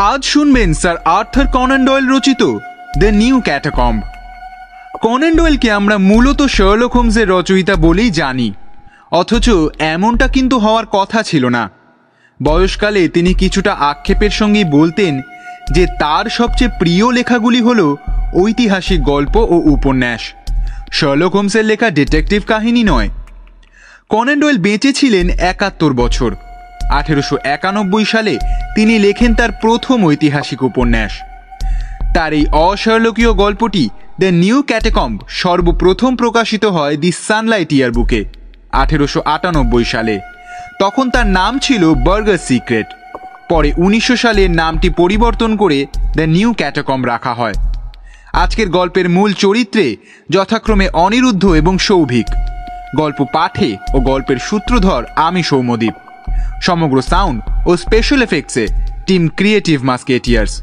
আজ শুনবেন sir Arthur Conan Doyle রচিত দ্য নিউ ক্যাটাকম্ব। কনান ডয়েলকে আমরা মূলত শার্লক হোমসের রচয়িতা বলেই জানি। অথচ এমনটা কিন্তু হওয়ার কথা ছিল না। বয়সকালে তিনি কিছুটা আক্ষেপের সঙ্গেই বলতেন যে তার সবচেয়ে প্রিয় লেখাগুলি হল ঐতিহাসিক গল্প ও উপন্যাস। শার্লক হোমসের লেখা ডিটেকটিভ কাহিনী নয়। কনেন ডয়েল বেঁচে ছিলেন একাত্তর বছর। আঠেরোশো একানব্বই সালে তিনি লেখেন তার প্রথম ঐতিহাসিক উপন্যাস। তার এই অশারলকীয় গল্পটি দ্য নিউ ক্যাটেকম্ব সর্বপ্রথম প্রকাশিত হয় দি সানলাইট ইয়ার বুকে, আঠেরোশো আটানব্বই সালে। তখন তার নাম ছিল বার্গার সিক্রেট। পরে উনিশশো সালে নামটি পরিবর্তন করে দ্য নিউ ক্যাটাকম্ব রাখা হয়। আজকের গল্পের মূল চরিত্রে যথাক্রমে অনিরুদ্ধ এবং সৌভিক। গল্প পাঠে ও গল্পের সূত্রধর আমি সৌমদ্বীপ সমগ্র সাউন্ড ও স্পেশাল এফেক্টসে টিম ক্রিয়েটিভ মাস্কেটিয়ার্স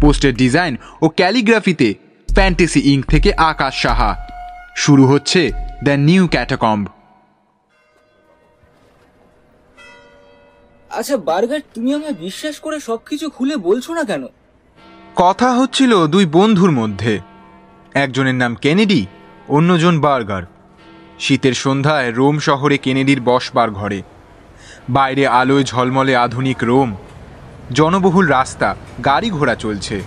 পোস্টের ডিজাইন ও ক্যালিগ্রাফিতে ফ্যান্টাসি ইঙ্ক থেকে আকাশ সাহা। শুরু হচ্ছে দ্য নিউ ক্যাটাকম্ব আচ্ছা বার্গার তুমি আমায় বিশ্বাস করে সবকিছু খুলে বলছো না কেন? কথা হচ্ছিল দুই বন্ধুর মধ্যে। একজনের নাম কেনেডি অন্যজন বার্গার। শীতের সন্ধ্যায় রোম শহরে কেনেডির বসবার ঘরে। বাইরে আলোয় ঝলমলে আধুনিক রোম। জনবহুল রাস্তা, গাড়ি ঘোড়া চলছে।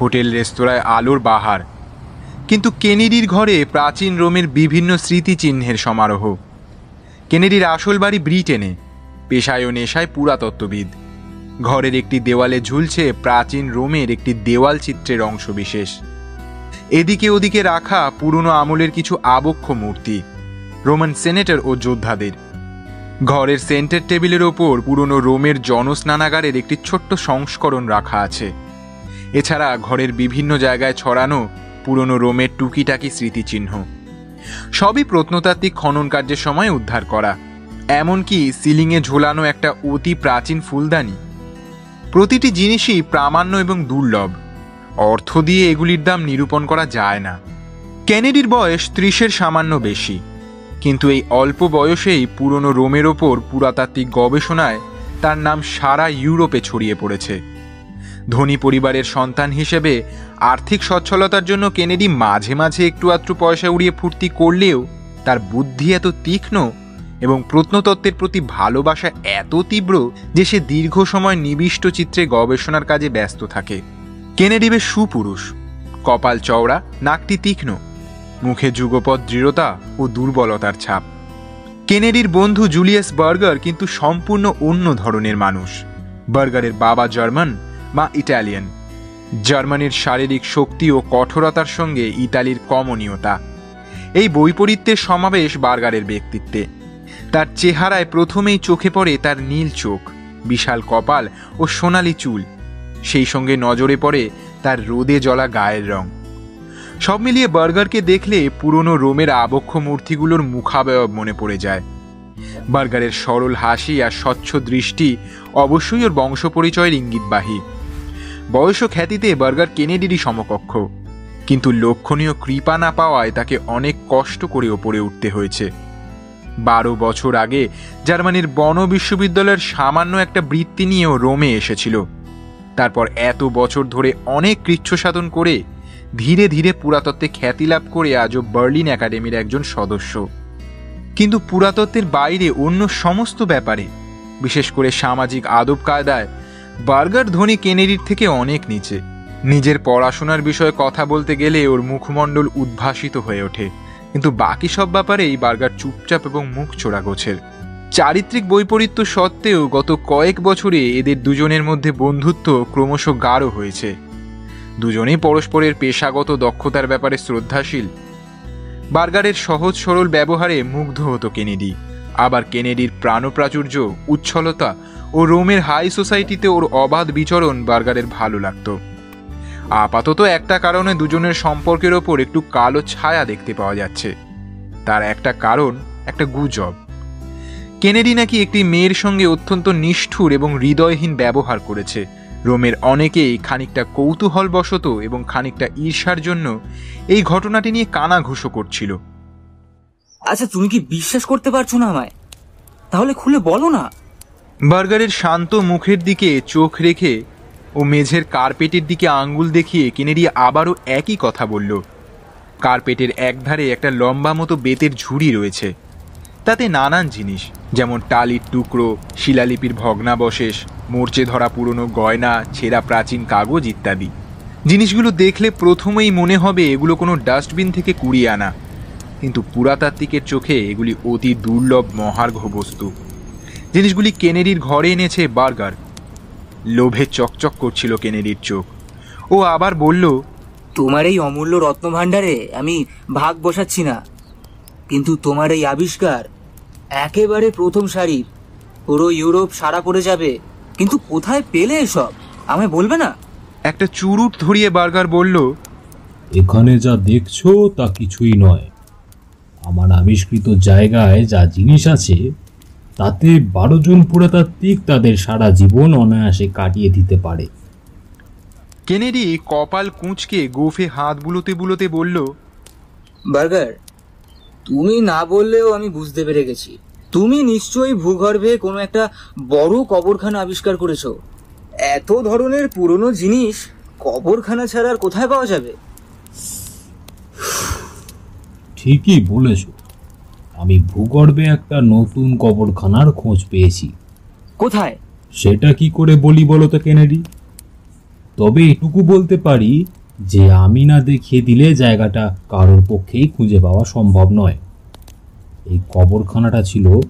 হোটেল, রেস্তোরাঁয় আলোর বাহার। কিন্তু কেনেডির ঘরে প্রাচীন রোমের বিভিন্ন স্মৃতিচিহ্নের সমারোহ। কেনেডির আসল বাড়ি ব্রিটেনে, পেশায় ও নেশায় পুরাতত্ত্ববিদ। ঘরের একটি দেওয়ালে ঝুলছে প্রাচীন রোমের একটি দেওয়াল চিত্রের অংশবিশেষ। এদিকে ওদিকে রাখা পুরনো আমলের কিছু আবক্ষ মূর্তি, রোমান সেনেটর ও যোদ্ধাদের। ঘরের সেন্টার টেবিলের ওপর পুরনো রোমের জনস্নানাগারের একটি ছোট্ট সংস্করণ রাখা আছে। এছাড়া ঘরের বিভিন্ন জায়গায় ছড়ানো পুরনো রোমের টুকিটাকি স্মৃতিচিহ্ন। সবই প্রত্নতাত্ত্বিক খনন কার্যের সময় উদ্ধার করা। এমনকি সিলিংয়ে ঝোলানো একটা অতি প্রাচীন ফুলদানি। প্রতিটি জিনিসই প্রামাণ্য এবং দুর্লভ। অর্থ দিয়ে এগুলির দাম নিরূপণ করা যায় না। কেনেডির বয়স ত্রিশের সামান্য বেশি। কিন্তু এই অল্প বয়সেই পুরনো রোমের ওপর পুরাতাত্ত্বিক গবেষণায় তার নাম সারা ইউরোপে ছড়িয়ে পড়েছে। ধনী পরিবারের সন্তান হিসেবে আর্থিক সচ্ছলতার জন্য কেনেডি মাঝে মাঝে একটু আধটু পয়সা উড়িয়ে ফুর্তি করলেও তার বুদ্ধি এত তীক্ষ্ণ এবং প্রত্নতত্ত্বের প্রতি ভালোবাসা এত তীব্র যে সে দীর্ঘ সময় নিবিষ্ট চিত্রে গবেষণার কাজে ব্যস্ত থাকে। কেনেডি বেশ সুপুরুষ। কপাল চওড়া, নাকটি তীক্ষ্ণ। মুখে যুগপৎ দৃঢ়তা ও দুর্বলতার ছাপ। কেনেডির বন্ধু জুলিয়াস বার্গার কিন্তু সম্পূর্ণ অন্য ধরনের মানুষ। বার্গারের বাবা জার্মান, মা ইটালিয়ান। জার্মানির শারীরিক শক্তি ও কঠোরতার সঙ্গে ইতালির কমনীয়তা। এই বৈপরীত্যের সমাবেশ বার্গারের ব্যক্তিত্বে। তার চেহারায় প্রথমেই চোখে পড়ে তার নীল চোখ, বিশাল কপাল ও সোনালি চুল। সেই সঙ্গে নজরে পড়ে তার রোদে জ্বলা গায়ের রং। সব মিলিয়ে বার্গারকে দেখলে পুরনো রোমের আবক্ষ মূর্তিগুলোর মুখাবয়ব মনে পড়ে যায়। বার্গারের সরল হাসি আর স্বচ্ছ দৃষ্টি অবশ্যই ওর বংশ পরিচয়ের ইঙ্গিতবাহী। বয়স খ্যাতিতে বার্গার কেনেডিরই সমকক্ষ। কিন্তু লক্ষণীয় কৃপা না পাওয়ায় তাকে অনেক কষ্ট করে ওপরে উঠতে হয়েছে। বারো বছর আগে জার্মানির বন বিশ্ববিদ্যালয়ের সামান্য একটা বৃত্তি নিয়েও রোমে এসেছিল। তারপর এত বছর ধরে অনেক কৃচ্ছ সাধন করে ধীরে ধীরে পুরাতত্ত্বে খ্যাতি লাভ করে আজও বার্লিন একাডেমির একজন সদস্য। কিন্তু পুরাতত্ত্বের বাইরে অন্য সমস্ত ব্যাপারে, বিশেষ করে সামাজিক আদব কায়দায়, বার্গার ধনী কেনেডির থেকে অনেক নিচে। নিজের পড়াশোনার বিষয়ে কথা বলতে গেলে ওর মুখমণ্ডল উদ্ভাসিত হয়ে ওঠে। কিন্তু বাকি সব ব্যাপারেই বার্গার চুপচাপ এবং মুখ চোরা গোছের। চারিত্রিক বৈপরীত্য সত্ত্বেও গত কয়েক বছরে এদের দুজনের মধ্যে বন্ধুত্ব ক্রমশ গাঢ় হয়েছে। দুজনেই পরস্পরের পেশাগত দক্ষতার ব্যাপারে শ্রদ্ধাশীল। বার্গারের সহজ সরল ব্যবহারে মুগ্ধ হতো কেনেডি। আবার কেনেডির প্রাণপ্রাচুর্য, উচ্ছলতা ও রোমের হাই সোসাইটিতে ওর অবাধ বিচরণ বার্গারের ভালো লাগতো। আপাতত একটা কারণে দুজনের সম্পর্কের ওপর একটু কালো ছায়া দেখতে পাওয়া যাচ্ছে। তার একটা কারণ, একটা গুজব। কেনেডি নাকি একটি মেয়ের সঙ্গে অত্যন্ত নিষ্ঠুর এবং হৃদয়হীন ব্যবহার করেছে। রোমের অনেকেই খানিকটা কৌতূহলবশত এবং খানিকটা ঈর্ষার জন্য এই ঘটনাটি নিয়ে কানাঘুষো করছিল। আচ্ছা তুমি কি বিশ্বাস করতে পারছ না আমায়? তাহলে খুলে বলো না। বার্গারের শান্ত মুখের দিকে চোখ রেখে ও মেঝের কার্পেটের দিকে আঙ্গুল দেখিয়ে কেনেডি আবারও একই কথা বলল। কার্পেটের একধারে একটা লম্বা মতো বেতের ঝুড়ি রয়েছে। তাতে নানান জিনিস। যেমন টালির টুকরো, শিলালিপির ভগ্নাবশেষ, মরচে ধরা পুরনো গয়না, ছেঁড়া প্রাচীন কাগজ ইত্যাদি। জিনিসগুলো দেখলে প্রথমেই মনে হবে এগুলো কোনো ডাস্টবিন থেকে কুড়িয়ে আনা। কিন্তু পুরাতাত্ত্বিকের চোখে এগুলি অতি দুর্লভ মহার্ঘ বস্তু জিনিসগুলি কেনেডির ঘরে এনেছে বার্গার। লোভে চকচক করছিল কেনেডির চোখ। ও আবার বলল, তোমার এই অমূল্য রত্ন ভাণ্ডারে আমি ভাগ বসাচ্ছি না। কিন্তু তোমার এই আবিষ্কার একেবারে প্রথম সারির পুরো ইউরোপ সারা পড়ে যাবে। কিন্তু কোথায় পেলে এসব? আমায় বলবে না? একটা চুরুট ধরিয়ে বার্গার বলল এখানে যা দেখছ তা কিছুই নয়। আমার আবিষ্কৃত জায়গায় যা জিনিস আছে তাতে বারো জন পুরাতাত্ত্বিক তাদের সারা জীবন অনায়াসে কাটিয়ে দিতে পারে। কেনেডি কপাল কুঁচকে গোফে হাত বুলোতে বুলোতে বলল বার্গার তুমি না বললেও আমি বুঝতে পেরে গেছি। তুমি নিশ্চয়ই ভূগর্ভে কোনো একটা বড় কবরখানা আবিষ্কার করেছ। এত ধরনের পুরনো জিনিস কবরখানা ছাড়া আর কোথায় পাওয়া যাবে? ঠিকই বলেছ। আমি ভূগর্ভে একটা নতুন কবরখানার খোঁজ পেয়েছি। কোথায়? সেটা কি করে বলি বলো তো কেনেডি? তবে এটুকু বলতে পারি যে আমি না দেখিয়ে দিলে জায়গাটা কারোর পক্ষেই খুঁজে পাওয়া সম্ভব নয়। এই কবরখানাটা ছিল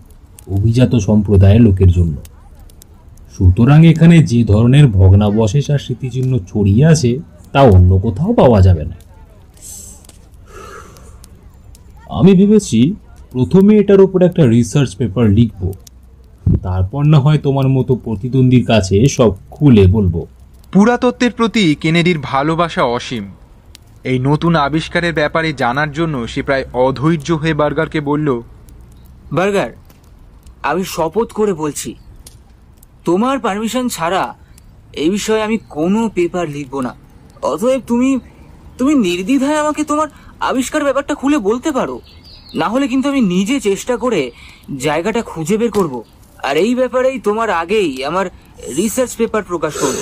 অভিজাত সম্প্রদায়ের লোকের জন্য। সুতরাং এখানে যে ধরনের ভগ্নাবশেষ আর স্মৃতিচিহ্ন ছড়িয়ে আছে, তা অন্য কোথাও পাওয়া যাবে না। আমি ভেবেছি প্রথমে এটার উপর একটা রিসার্চ পেপার লিখব। তারপর না হয় তোমার মতো প্রতিদ্বন্দ্বীর কাছে সব খুলে বলব। পুরাতত্ত্বের প্রতি কেনেডির ভালোবাসা অসীম। এই নতুন আবিষ্কারের ব্যাপারে জানার জন্য সে প্রায় অধৈর্য হয়ে বার্গারকে বলল, বার্গার, আমি শপথ করে বলছি, তোমার পারমিশন ছাড়া এই বিষয়ে আমি কোনো পেপার লিখব না। অতএব তুমি তুমি নির্দ্বিধায় আমাকে তোমার আবিষ্কার ব্যাপারটা খুলে বলতে পারো। না হলে কিন্তু আমি নিজে চেষ্টা করে জায়গাটা খুঁজে বের করব। আর এই ব্যাপারেই তোমার আগেই আমার রিসার্চ পেপার প্রকাশ করব।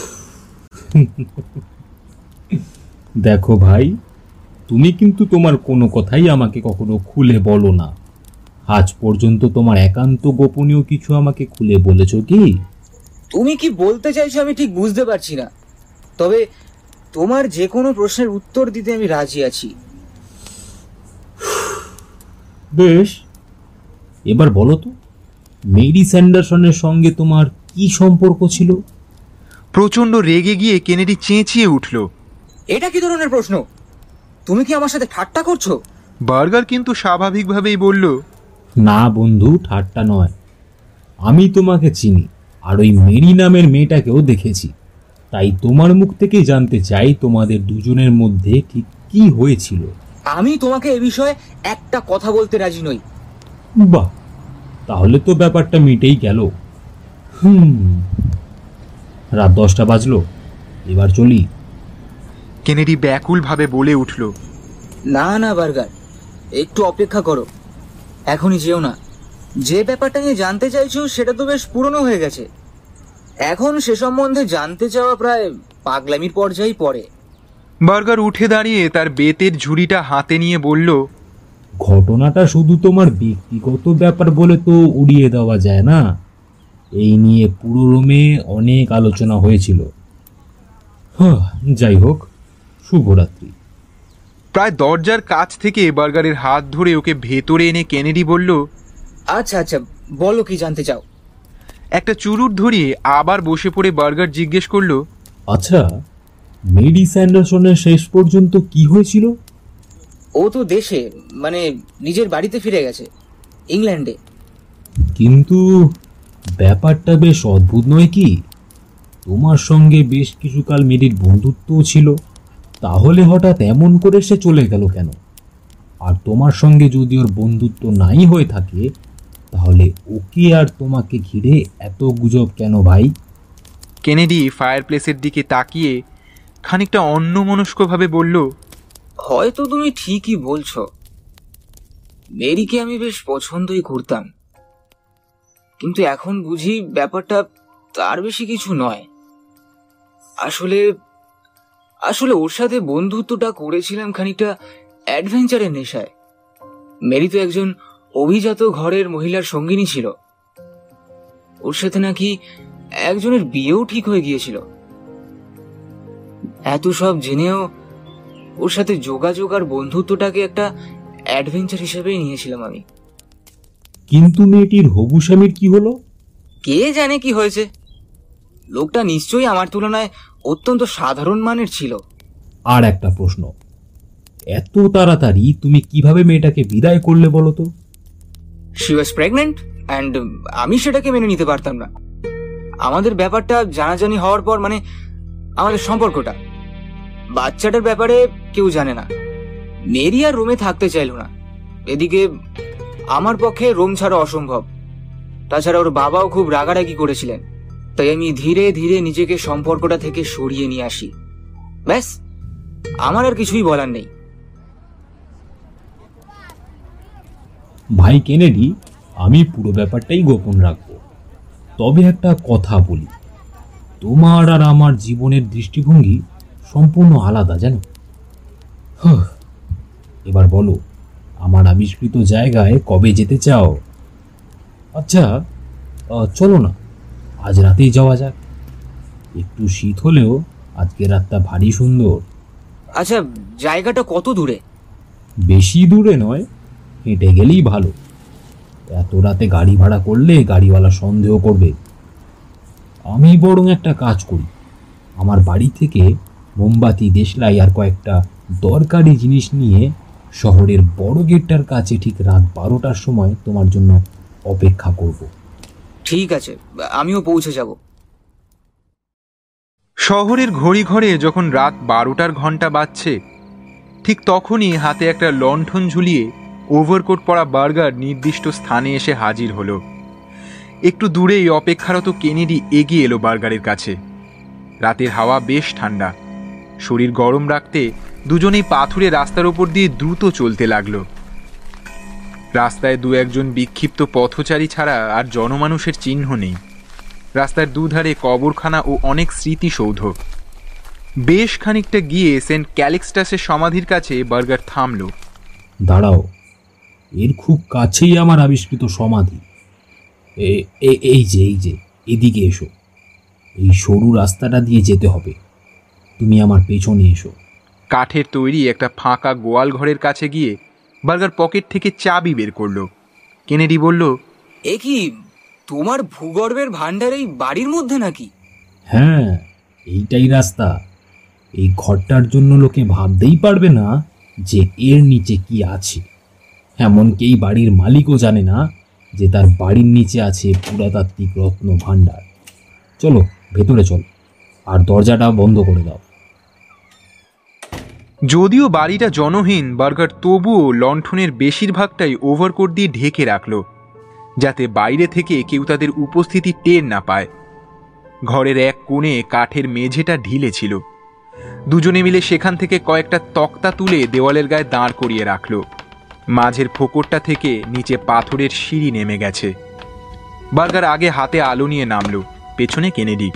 দেখো ভাই তুমি কিন্তু তোমার কোনো কথাই আমাকে কখনো খুলে বলো না। আজ পর্যন্ত তোমার একান্ত গোপনীয় কিছু আমাকে খুলে বলেছ কি? তুমি কি বলতে চাইছো আমি ঠিক বুঝতে পারছি না। তবে তোমার যে কোনো প্রশ্নের উত্তর দিতে আমি রাজি আছি। বেশ এবার বলো তো মেরি স্যান্ডারসনের সঙ্গে তোমার কি সম্পর্ক ছিল? প্রচণ্ড রেগে গিয়ে কেনেডি চেঁচিয়ে উঠল। এটা কি ধরনের প্রশ্ন? তুমি কি আমার সাথে ঠাট্টা করছ? বার্গার কিন্তু স্বাভাবিকভাবেই বলল না বন্ধু ঠাট্টা নয়। আমি তোমাকে চিনি আর ওই মেরি নামের মেয়েটাকেও দেখেছি। তাই তোমার মুখ থেকেই জানতে চাই তোমাদের দুজনের মধ্যে ঠিক কি হয়েছিল। আমি তোমাকে এ বিষয়ে একটা কথা বলতে রাজি নই। বাহ তাহলে তো ব্যাপারটা মিটেই গেল। হুম রাত দশটা বাজলো। এবার চলি। কেনেডি ব্যাকুলভাবে বলে উঠল না না বার্গার একটু অপেক্ষা করো। এখনই যেও না। যে ব্যাপারটা নিয়ে জানতে চাইছো সেটা তো বেশ পুরনো হয়ে গেছে। এখন সে সম্বন্ধে জানতে চাওয়া প্রায় পাগলামির পর্যায়েই পড়ে। বার্গার উঠে দাঁড়িয়ে তার বেতের ঝুড়িটা হাতে নিয়ে বলল ঘটনাটা শুধু তোমার ব্যক্তিগত ব্যাপার বলে তো উড়িয়ে দেওয়া যায় না। এই নিয়ে পুরো রোমে অনেক আলোচনা হয়েছিল। যাই হোক শুভরাত্রি। প্রায় দরজার কাছ থেকে বার্গারের হাত ধরে ওকে ভেতরে এনে কেনেডি বলল আচ্ছা আচ্ছা বলো কি জানতে চাও। একটা চুরুট ধরিয়ে আবার বসে পড়ে বার্গার জিজ্ঞেস করল আচ্ছা মেরি স্যান্ডারসনের শেষ পর্যন্ত কি হয়েছিল? ও তো দেশে মানে নিজের বাড়িতে ফিরে গেছে ইংল্যান্ডে। কিন্তু ব্যাপারটা বেশ অদ্ভুত নয় কি? তোমার সঙ্গে বেশ কিছুকাল মেরির বন্ধুত্বও ছিল। তাহলে হঠাৎ এমন করে সে চলে গেল কেন? আর তোমার সঙ্গে যদি ওর বন্ধুত্ব নাই হয়ে থাকে তাহলে ওকে আর তোমাকে ঘিরে এত গুজব কেন ভাই? কেনেডি ফায়ারপ্লেসের দিকে তাকিয়ে খানিকটা অন্যমনস্কভাবে বলল হয়তো তুমি ঠিকই বলছো। মেরিকে আমি বেশ পছন্দই করতাম। কিন্তু এখন বুঝি ব্যাপারটা তার বেশি কিছু নয়। আসলে আসলে ওর সাথে বন্ধুত্বটা করেছিলাম খানিকটা অ্যাডভেঞ্চারের নেশায়। মেরি তো একজন অভিজাত ঘরের মহিলার সঙ্গিনী ছিল। ওর সাথে নাকি একজনের বিয়েও ঠিক হয়ে গিয়েছিল। এত সব জেনেও ওর সাথে যোগাযোগ আর বন্ধুত্বটাকে একটা অ্যাডভেঞ্চার হিসেবেই নিয়েছিলাম আমি। কিন্তু মেয়েটির হবু স্বামীর কি হলো? কে জানে কি হয়েছে? লোকটা নিশ্চয়ই আমার তুলনায় অত্যন্ত সাধারণ মানের ছিল। আর একটা প্রশ্ন এত তাড়াতাড়ি তুমি কীভাবে মেয়েটাকে বিদায় করলে বলো তো? শি ওয়াজ প্রেগনেন্ট অ্যান্ড আমি সেটাকে মেনে নিতে পারতাম না। আমাদের ব্যাপারটা জানাজানি হওয়ার পর মানে আমাদের সম্পর্কটা। বাচ্চাটার ব্যাপারে কেউ জানে না। মেরি আর রোমে থাকতে চাইল না। এদিকে আমার পক্ষে রোম ছাড়া অসম্ভব। তাছাড়া ওর বাবাও খুব রাগারাগি করেছিলেন। তাই আমি ধীরে ধীরে নিজেকে সম্পর্কটা থেকে সরিয়ে নিয়ে আসি। ব্যাস, আমার আর কিছুই বলার নেই। ভাই কেনেডি, আমি পুরো ব্যাপারটাই গোপন রাখব। তবে একটা কথা বলি। তোমার আর আমার জীবনের দৃষ্টিভঙ্গি সম্পূর্ণ আলাদা, জানো? এবার বলো আমার আবিষ্কৃত জায়গায় কবে যেতে চাও? আচ্ছা চলো না আজ রাতেই যাওয়া যাক। একটু শীত হলেও আজকে রাতটা ভারী সুন্দর। আচ্ছা জায়গাটা কত দূরে? বেশি দূরে নয় হেঁটে গেলেই ভালো। এত রাতে গাড়ি ভাড়া করলে গাড়িওয়ালা সন্দেহ করবে। আমি বরং একটা কাজ করি। আমার বাড়ি থেকে মোমবাতি দেশলাই আর কয়েকটা দরকারি জিনিস নিয়ে শহরের বড় গেটটার কাছে ঠিক রাত বারোটার সময় তোমার জন্য অপেক্ষা করব। ঠিক আছে আমিও পৌঁছে যাব। শহরের ঘড়ি ঘরে যখন রাত বারোটার ঘণ্টা বাজছে ঠিক তখনই হাতে একটা লণ্ঠন ঝুলিয়ে ওভারকোট পরা বার্গার নির্দিষ্ট স্থানে এসে হাজির হলো। একটু দূরেই অপেক্ষারত কেনেডি এগিয়ে এলো বার্গারের কাছে। রাতের হাওয়া বেশ ঠান্ডা। শরীর গরম রাখতে দুজনেই পাথুরে রাস্তার ওপর দিয়ে দ্রুত চলতে লাগল। রাস্তায় দু একজন বিক্ষিপ্ত পথচারী ছাড়া আর জনমানুষের চিহ্ন নেই। রাস্তার দুধারে কবরখানা ও অনেক স্মৃতিসৌধ। বেশ খানিকটা গিয়ে সেন্ট ক্যালিক্সটাসের সমাধির কাছে বার্গার থামল। দাঁড়াও, এর খুব কাছেই আমার আবিষ্কৃত সমাধি। এই যে এই যে, এদিকে এসো। এই সরু রাস্তাটা দিয়ে যেতে হবে। তুমি আমার পেছনে এসো। কাঠের তৈরি একটা ফাঁকা গোয়াল ঘরের কাছে গিয়ে বার্গার পকেট থেকে চাবি বের করল। কেনেডি বলল এ কি তোমার ভূগর্ভের ভান্ডার এই বাড়ির মধ্যে নাকি? হ্যাঁ এইটাই রাস্তা। এই ঘরটার জন্য লোকে ভাবতেই পারবে না যে এর নিচে কি আছে। এমনকি এই বাড়ির মালিকও জানে না যে তার বাড়ির নিচে আছে পুরাতাত্ত্বিক রত্ন ভাণ্ডার চলো ভেতরে চলো আর দরজাটা বন্ধ করে দাও। যদিও বাড়িটা জনহীন, বার্গার তবুও লণ্ঠনের বেশিরভাগটাই ওভারকোট দিয়ে ঢেকে রাখল, যাতে বাইরে থেকে কেউ তাদের উপস্থিতি টের না পায়। ঘরের এক কোণে কাঠের মেঝেটা ঢিলে ছিল। দুজনে মিলে সেখান থেকে কয়েকটা তক্তা তুলে দেওয়ালের গায়ে দাঁড় করিয়ে রাখল। মাঝের ফোকরটা থেকে নিচে পাথরের সিঁড়ি নেমে গেছে। বার্গার আগে হাতে আলো নিয়ে নামলো, পেছনে কেনেডি।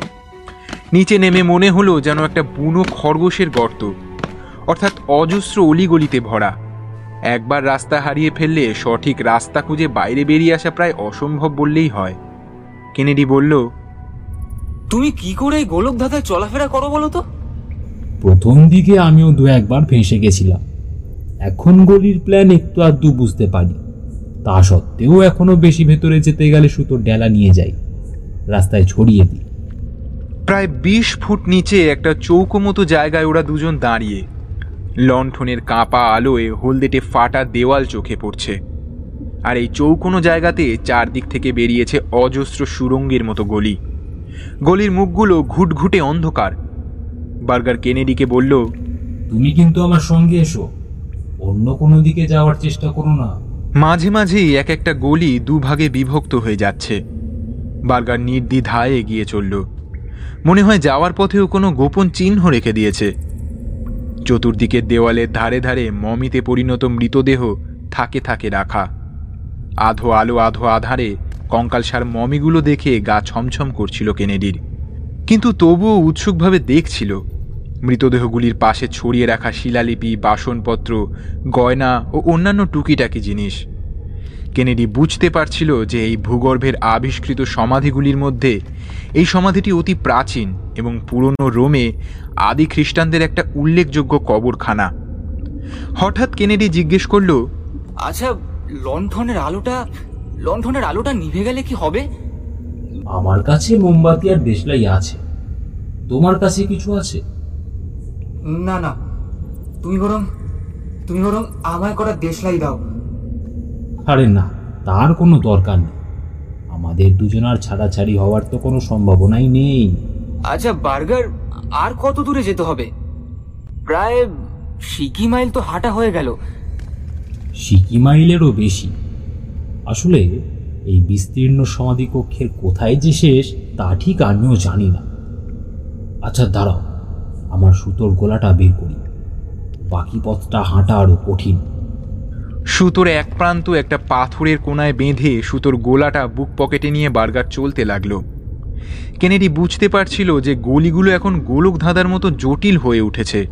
নিচে নেমে মনে হলো যেন একটা বুনো খরগোশের গর্ত। অর্থাৎ অজস্র অলিগলিতে ভরা। একবার রাস্তা হারিয়ে ফেললে সঠিক রাস্তা খুঁজে বাইরে বেরিয়ে আসা প্রায় অসম্ভব বললেই হয়। কেনেডি বলল তুমি কি করে এই গোলক ধাঁধায় চলাফেরা করো বলো তো? প্রথম দিকে আমিও দু একবার ফেঁসে গেছিলাম। এখন গলির প্ল্যান একটু আধটু বুঝতে পারি। তা সত্ত্বেও এখনও বেশি ভেতরে যেতে গেলে সুতোর ডেলা নিয়ে যাই। রাস্তায় ছড়িয়ে দিই। প্রায় বিশ ফুট নিচে একটা চৌকো মতো জায়গায় ওরা দুজন দাঁড়িয়ে। লণ্ঠনের কাঁপা আলোয় হলদেটে ফাটা দেওয়াল চোখে পড়ছে। আর এই চৌকোনো জায়গাতে চারদিক থেকে বেরিয়েছে অজস্র সুরঙ্গের মতো গলি। গলির মুখগুলো ঘুটঘুটে অন্ধকার। বার্গার কেনেডিকে বলল তুমি কিন্তু আমার সঙ্গে এসো। অন্য কোনো দিকে যাওয়ার চেষ্টা করো না। মাঝে মাঝেই এক একটা গলি দুভাগে বিভক্ত হয়ে যাচ্ছে। বার্গার নির্দ্বিধায় এগিয়ে চলল। মনে হয় যাওয়ার পথেও কোনো গোপন চিহ্ন রেখে দিয়েছে। চতুর্দিকের দেওয়ালের ধারে ধারে মমিতে পরিণত মৃতদেহ থাকে থাকে রাখা। আধো আলো আধো আধারে কঙ্কালসার মমিগুলো দেখে গা ছমছম করছিল কেনেডির। কিন্তু তবুও উৎসুকভাবে দেখছিল। মৃতদেহগুলির পাশে ছড়িয়ে রাখা শিলালিপি, বাসনপত্র, গয়না ও অন্যান্য টুকিটাকি জিনিস। কেনেডি বুঝতে পারছিল যে এই ভূগর্ভের আবিষ্কৃত সমাধিগুলির মধ্যে এই সমাধিটি অতি প্রাচীন এবং পুরনো রোমে আদি খ্রিস্টানদের একটা উল্লেখযোগ্য কবরখানা। হঠাৎ কেনেডি জিজ্ঞেস করল আচ্ছা লণ্ঠনের আলোটা লণ্ঠনের আলোটা নিভে গেলে কি হবে? আমার কাছে মোমবাতি আর দেশলাই আছে। তোমার কাছে কিছু আছে? না না। তুমি বরং তুমি বরং আমায় করা দেশলাই দাও। আরে না তার কোনো দরকার নেই। আমাদের দুজনার ছাড়াছাড়ি হওয়ার তো কোনো সম্ভাবনাই নেই। আচ্ছা বার্গার আর কত দূরে যেতে হবে? প্রায় সিকি মাইল তো হাঁটা হয়ে গেল। সিকি মাইলেরও বেশি। আসলে এই বিস্তীর্ণ সমাধি কক্ষের কোথায় যে শেষ তা ঠিক আমিও জানি না। আচ্ছা দাঁড়াও আমার সুতোর গোলাটা বের করি। বাকি পথটা হাঁটা আরও কঠিন। সুতোর এক প্রান্ত একটা পাথরের কোনায় বেঁধে সুতোর গোলাটা বুক পকেটে নিয়ে বার্গার চলতে লাগল। কেনেডি বুঝতে পারছিল যে গলিগুলো এখন গোলক ধাঁধার মতো জটিল হয়ে উঠেছে।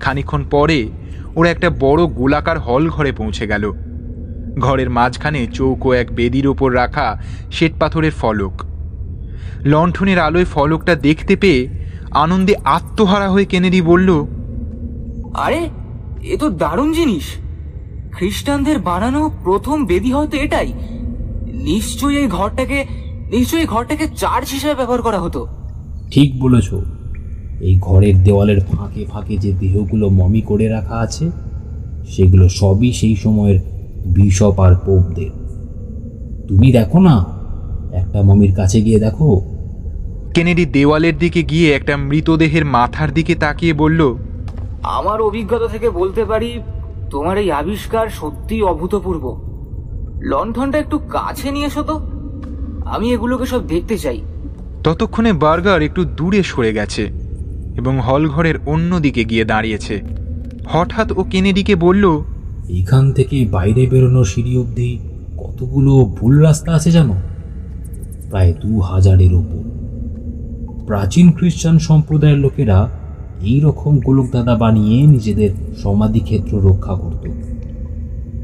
খানিকক্ষণ পরে ওরা একটা বড় গোলাকার হল ঘরে পৌঁছে গেল। ঘরের মাঝখানে চৌকো এক বেদির ওপর রাখা শ্বেত পাথরের ফলক। লণ্ঠনের আলোয় ফলকটা দেখতে পেয়ে আনন্দে আত্মহারা হয়ে কেনেডি বলল, আরে, এ তো দারুণ জিনিস। খ্রিস্টানদের বানানো প্রথম বেদি হয়তো এটাই। নিশ্চয়ই এই ঘরটাকে নিশ্চয়ই ঘরটাকে চার্চ হিসেবে ব্যবহার করা হতো। ঠিক বলেছ। এই ঘরের দেওয়ালের ফাঁকে ফাঁকে যে দেহগুলো মমি করে রাখা আছে সেগুলো সবই সেই সময়ের বিশপ আর পোপদের। তুমি দেখো না একটা মমির কাছে গিয়ে দেখো। কেনেডি দেওয়ালের দিকে গিয়ে একটা মৃতদেহের মাথার দিকে তাকিয়ে বলল আমার অভিজ্ঞতা থেকে বলতে পারি তোমার এই আবিষ্কার সত্যি অভূতপূর্ব। লণ্ঠনটা একটু কাছে নিয়ে এসো তো। আমি এগুলোকে সব দেখতে চাই। ততক্ষণে বার্গার একটু দূরে সরে গেছে এবং হলঘরের অন্য দিকে গিয়ে দাঁড়িয়েছে। হঠাৎ ও কেনেডিকে বলল এখান থেকে বাইরে বেরোনো সিঁড়ি অবধি কতগুলো ভুল রাস্তা আছে জানো? প্রায় দু হাজারের ওপর প্রাচীন খ্রিস্টান সম্প্রদায়ের লোকেরা এই রকম গোলকদাদা বানিয়ে নিজেদের সমাধিক্ষেত্র রক্ষা করত।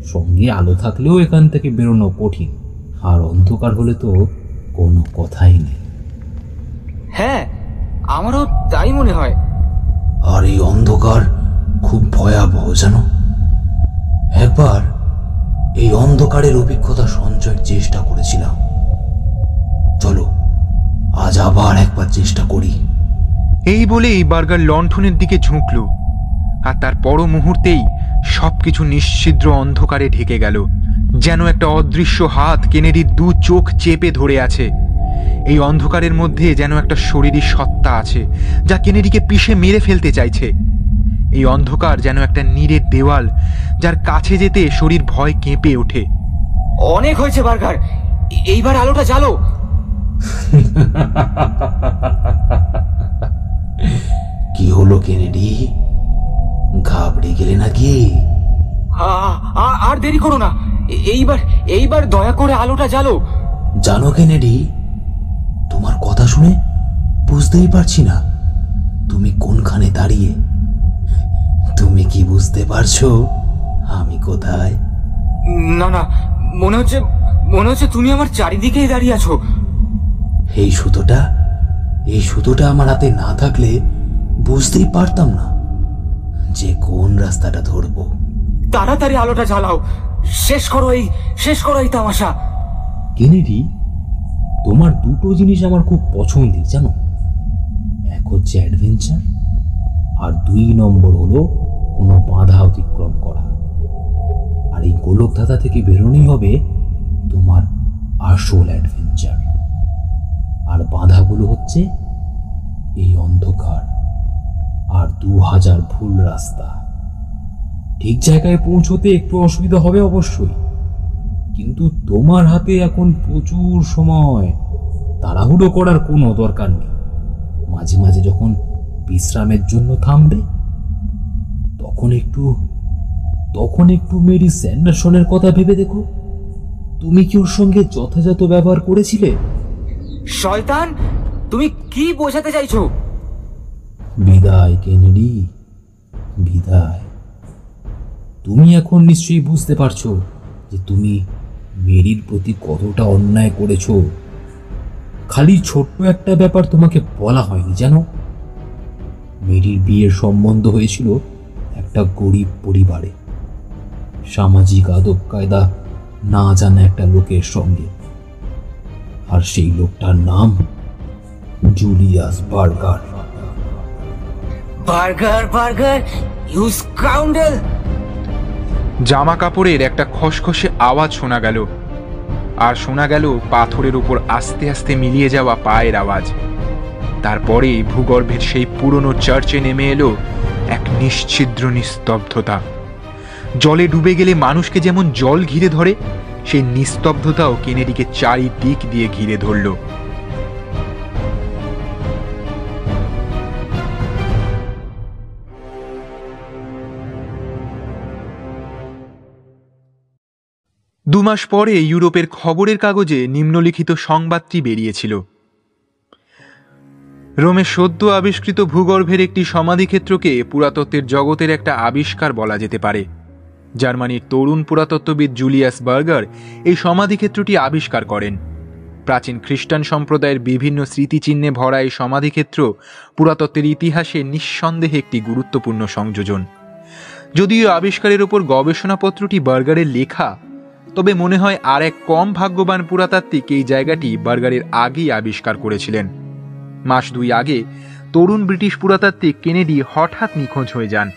সঙ্গে আলো থাকলেও এখান থেকে বেরোনো কঠিন আর অন্ধকার হলে তো কোনো কথাই নেই। হ্যাঁ আমারও তাই মনে হয়। আর এই অন্ধকার খুব ভয়াবহ জানো? একবার এই অন্ধকারের অভিজ্ঞতা সঞ্চয়ের চেষ্টা করেছিলাম। চলো আজ আবার একবার চেষ্টা করি। এই বলেই বার্গার লণ্ঠনের দিকে ঝুঁকল। আর তার পর মুহূর্তেই সবকিছু নিশ্ছিদ্র অন্ধকারে ঢেকে গেল। যেন একটা অদৃশ্য হাত কেনেডির দু চোখ চেপে ধরে আছে। এই অন্ধকারের মধ্যে যেন একটা শরীরী সত্তা আছে যা কেনেডিকে পিষে মেরে ফেলতে চাইছে। এই অন্ধকার যেন একটা নীরের দেওয়াল যার কাছে যেতে শরীর ভয় কেঁপে ওঠে। অনেক হয়েছে বার্গার। এইবার আলোটা জ্বালো। কি হলো কেনেডি? ঘাবড়ে গেলে নাকি? আর দেরি করো না। এইবার এইবার দয়া করে আলোটা জ্বালো। জানো কেনেডি তোমার কথা শুনে বুঝতেই পারছি না। তুমি কোনখানে দাঁড়িয়ে? তুমি কি বুঝতে পারছ আমি কোথায়? না না মনে হচ্ছে মনে হচ্ছে তুমি আমার চারিদিকেই দাঁড়িয়ে আছো। এই সুতোটা এই সুতোটা আমার হাতে না থাকলে বুঝতেই পারতাম না যে কোন রাস্তাটা ধরবো। তাড়াতাড়ি আলোটা জ্বালাও। শেষ করো এই শেষ করো এই তামাশা। কেনেডি তোমার দুটো জিনিস আমার খুব পছন্দের জানো? এক হচ্ছে অ্যাডভেঞ্চার আর দুই নম্বর হলো কোনো বাধা অতিক্রম করা। আর এই গোলক গোলকধাতা থেকে বেরোনোই হবে তোমার আসল অ্যাডভেঞ্চার। আর বাধাগুলো হচ্ছে এই অন্ধকার আর দু হাজার ভুল রাস্তা। ঠিক জায়গায় পৌঁছতে একটু অসুবিধা হবে অবশ্যই। কিন্তু তোমার হাতে এখন প্রচুর সময়। তাড়াহুড়ো করার কোনো দরকার নেই। মাঝে মাঝে যখন বিশ্রামের জন্য থামবে, তখন একটু তখন একটু মেরি স্যান্ডারসনের কথা ভেবে দেখো। তুমি কি ওর সঙ্গে যথাযথ ব্যবহার করেছিলে? শয়তান তুমি কি বোঝাতে চাইছো? বিদায়, কেনেডি। বিদায়। তুমি এখন নিশ্চয়ই বুঝতে পারছ যে তুমি মেরির প্রতি কতটা অন্যায় করেছ। খালি ছোট্ট একটা ব্যাপার তোমাকে বলা হয়নি, জানো? মেরির বিয়ের সম্বন্ধ হয়েছিল একটা গরিব পরিবারে। সামাজিক আদব কায়দা না জানা একটা লোকের সঙ্গে। আর সেই লোকটার নাম Julius Burger Burger Burger you scoundrel জামা কাপড়ের একটা খসখসে আওয়াজ শোনা গেল। আর শোনা গেল পাথরের উপর আস্তে আস্তে মিলিয়ে যাওয়া পায়ের আওয়াজ। তারপরে ভূগর্ভের সেই পুরনো চার্চে নেমে এলো এক নিশ্ছিদ্র নিস্তব্ধতা। জলে ডুবে গেলে মানুষকে যেমন জল ঘিরে ধরে সেই নিস্তব্ধতাও কেনেডিকে চারিদিক দিয়ে ঘিরে ধরল। দুমাস পরে ইউরোপের খবরের কাগজে নিম্নলিখিত সংবাদটি বেরিয়েছিল। রোমে সদ্য আবিষ্কৃত ভূগর্ভের একটি সমাধিক্ষেত্রকে পুরাতত্ত্বের জগতের একটা আবিষ্কার বলা যেতে পারে। জার্মানির তরুণ পুরাতত্ত্ববিদ জুলিয়াস বার্গার এই সমাধিক্ষেত্রটি আবিষ্কার করেন। প্রাচীন খ্রিস্টান সম্প্রদায়ের বিভিন্ন স্মৃতিচিহ্নে ভরা এই সমাধিক্ষেত্র পুরাতত্ত্বের ইতিহাসে নিঃসন্দেহে একটি গুরুত্বপূর্ণ সংযোজন। যদিও আবিষ্কারের ওপর গবেষণাপত্রটি বার্গারের লেখা তবে মনে হয় আর এক কম ভাগ্যবান পুরাতাত্ত্বিক এই জায়গাটি বার্গারের আগেই আবিষ্কার করেছিলেন। মাস দুই আগে তরুণ ব্রিটিশ পুরাতাত্ত্বিক কেনেডি হঠাৎ নিখোঁজ হয়ে যান।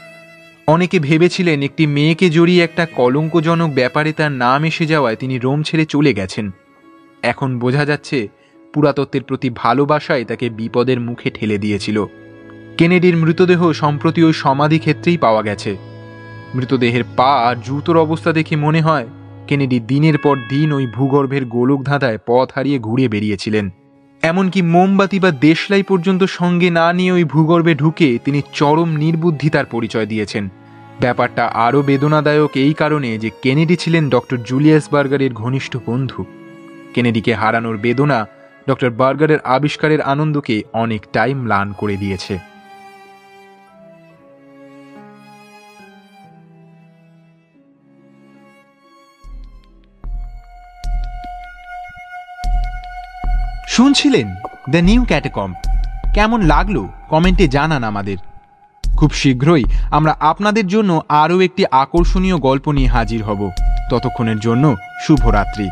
অনেকে ভেবেছিলেন একটি মেয়েকে জড়িয়ে একটা কলঙ্কজনক ব্যাপারে তার নাম এসে যাওয়ায় তিনি রোম ছেড়ে চলে গেছেন। এখন বোঝা যাচ্ছে পুরাতত্ত্বের প্রতি ভালোবাসায় তাকে বিপদের মুখে ঠেলে দিয়েছিল। কেনেডির মৃতদেহ সম্প্রতি ওই সমাধি ক্ষেত্রেই পাওয়া গেছে। মৃতদেহের পা আর জুতোর অবস্থা দেখে মনে হয় কেনেডি দিনের পর দিন ওই ভূগর্ভের গোলক ধাঁধায় পথ হারিয়ে ঘুরে বেরিয়েছিলেন। এমনকি মোমবাতি বা দেশলাই পর্যন্ত সঙ্গে না নিয়ে ওই ভূগর্ভে ঢুকে তিনি চরম নির্বুদ্ধিতার পরিচয় দিয়েছেন। ব্যাপারটা আরও বেদনাদায়ক এই কারণে যে কেনেডি ছিলেন ডক্টর জুলিয়াস বার্গারের ঘনিষ্ঠ বন্ধু। কেনেডিকে হারানোর বেদনা ডক্টর বার্গারের আবিষ্কারের আনন্দকে অনেকটাই ম্লান করে দিয়েছে। শুনছিলেন দ্য নিউ ক্যাটেকম কেমন লাগল কমেন্টে জানান আমাদের। খুব শীঘ্রই আমরা আপনাদের জন্য আরও একটি আকর্ষণীয় গল্প নিয়ে হাজির হব। ততক্ষণের জন্য শুভরাত্রি।